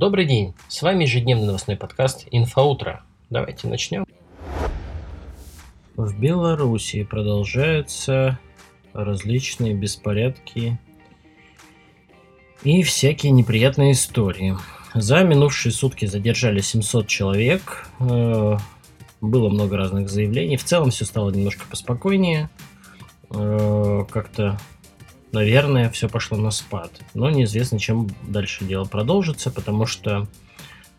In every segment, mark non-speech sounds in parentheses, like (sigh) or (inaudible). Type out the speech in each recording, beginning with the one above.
Добрый день, с вами ежедневный новостной подкаст «Инфоутро». Давайте начнем. В Беларуси продолжаются различные беспорядки и всякие неприятные истории. За минувшие сутки задержали 700 человек, э, было много разных заявлений. В целом все стало немножко поспокойнее. Э, как-то наверное, все пошло на спад. Но неизвестно, чем дальше дело продолжится, потому что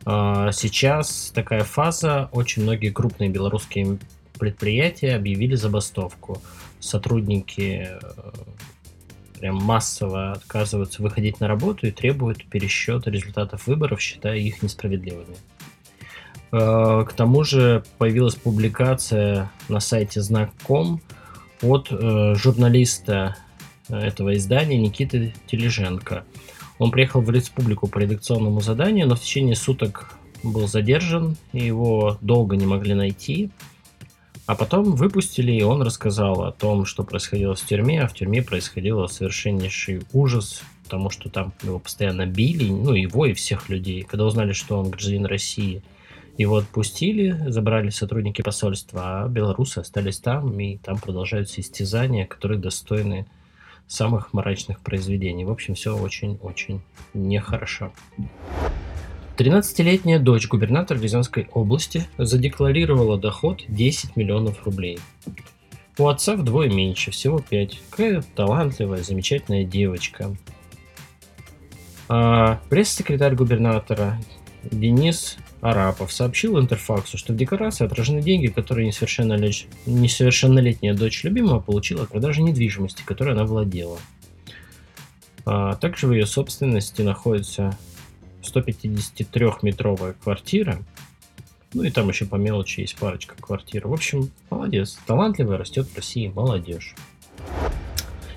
э, сейчас такая фаза, очень многие крупные белорусские предприятия объявили забастовку. Сотрудники э, прям массово отказываются выходить на работу и требуют пересчета результатов выборов, считая их несправедливыми. Э, к тому же появилась публикация на сайте знак.ком от э, журналиста этого издания Никиты Тележенко. Он приехал в республику по редакционному заданию, но в течение суток был задержан, и его долго не могли найти. А потом выпустили, и он рассказал о том, что происходило в тюрьме, а в тюрьме происходило совершеннейший ужас, потому что там его постоянно били, ну, его и всех людей. Когда узнали, что он гражданин России, его отпустили, забрали сотрудники посольства, а белорусы остались там, и там продолжаются истязания, которые достойны самых мрачных произведений. В общем, все очень-очень нехорошо. 13-летняя дочь губернатора Рязанской области задекларировала доход 10 миллионов рублей. У отца вдвое меньше, всего 5. Какая талантливая, замечательная девочка. А пресс-секретарь губернатора Денис Арапов сообщил Интерфаксу, что в декларации отражены деньги, которые несовершеннолет... несовершеннолетняя дочь любимого получила от продажи недвижимости, которой она владела. А также в ее собственности находится 153-метровая квартира, ну и там еще по мелочи есть парочка квартир. В общем, молодец. Талантливая растет в России молодежь.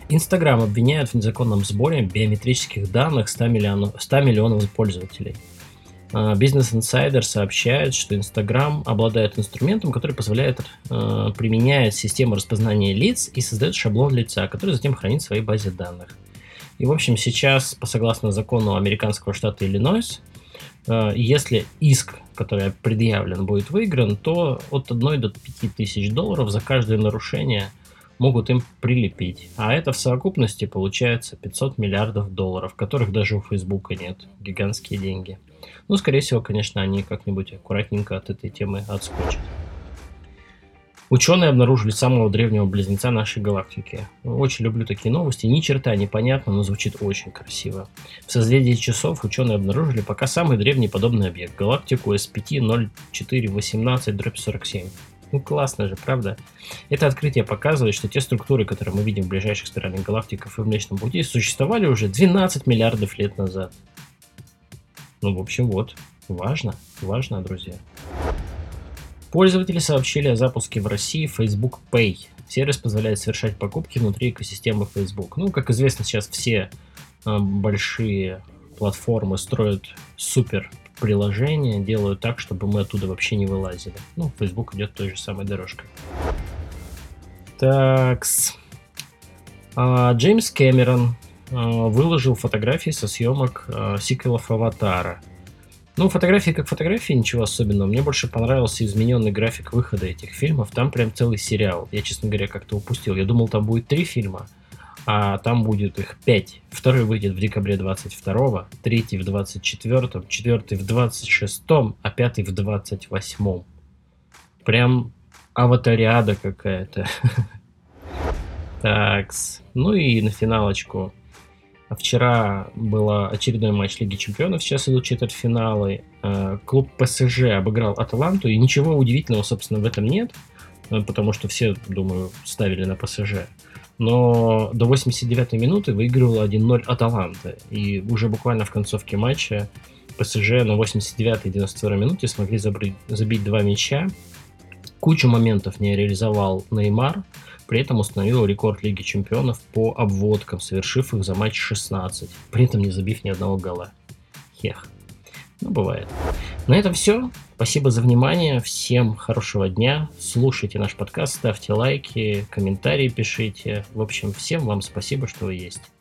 Инстаграм обвиняют в незаконном сборе биометрических данных 100 миллионов, 100 миллионов пользователей. А, Business Insider сообщает, что Instagram обладает инструментом, который позволяет э, применять систему распознания лиц и создает шаблон лица, который затем хранит в своей базе данных. И, в общем, сейчас, по согласно закону американского штата Иллинойс, э, если иск, который предъявлен, будет выигран, то от 1 до 5 тысяч долларов за каждое нарушение могут им прилепить. А это в совокупности получается 500 миллиардов долларов, которых даже у Фейсбука нет. Гигантские деньги. Ну, скорее всего, конечно, они как-нибудь аккуратненько от этой темы отскочат. Ученые обнаружили самого древнего близнеца нашей галактики. Очень люблю такие новости. Ни черта непонятно, но звучит очень красиво. В созвездии часов ученые обнаружили пока самый древний подобный объект – галактику SPT-0418-47. Ну классно же, правда? Это открытие показывает, что те структуры, которые мы видим в ближайших спиральных галактиках и в Млечном Пути, существовали уже 12 миллиардов лет назад. Ну, в общем, вот. Важно. Важно, друзья. Пользователи сообщили о запуске в России Facebook Pay. Сервис позволяет совершать покупки внутри экосистемы Facebook. Ну, как известно, сейчас все э, большие платформы строят супер приложения, делают так, чтобы мы оттуда вообще не вылазили. Ну, Facebook идет той же самой дорожкой. Такс. А, Джеймс Кэмерон Э, выложил фотографии со съемок э, сиквелов Аватара. Ну, фотографии как фотографии, ничего особенного. Мне больше понравился измененный график выхода этих фильмов. Там прям целый сериал. Я, честно говоря, как-то упустил. Я думал, там будет три фильма, а там будет их пять. Второй выйдет в декабре 22 третий в 24-м, четвертый в 26-м, а пятый в 28-м. Прям аватариада какая-то. (laughs) Такс. Ну и на финалочку Вчера был очередной матч Лиги Чемпионов, сейчас идут четвертьфиналы. Э, клуб ПСЖ обыграл Аталанту, и ничего удивительного, собственно, в этом нет, э, потому что все, думаю, ставили на ПСЖ. Но до 89-й минуты выигрывал 1-0 Аталанта, и уже буквально в концовке матча ПСЖ на 89-й 92-й минуте смогли забрать, забить два мяча. Кучу моментов не реализовал Неймар, при этом установил рекорд Лиги Чемпионов по обводкам, совершив их за матч 16, при этом не забив ни одного гола. Хех. Ну, бывает. На этом все. Спасибо за внимание. Всем хорошего дня. Слушайте наш подкаст, ставьте лайки, комментарии пишите. В общем, всем вам спасибо, что вы есть.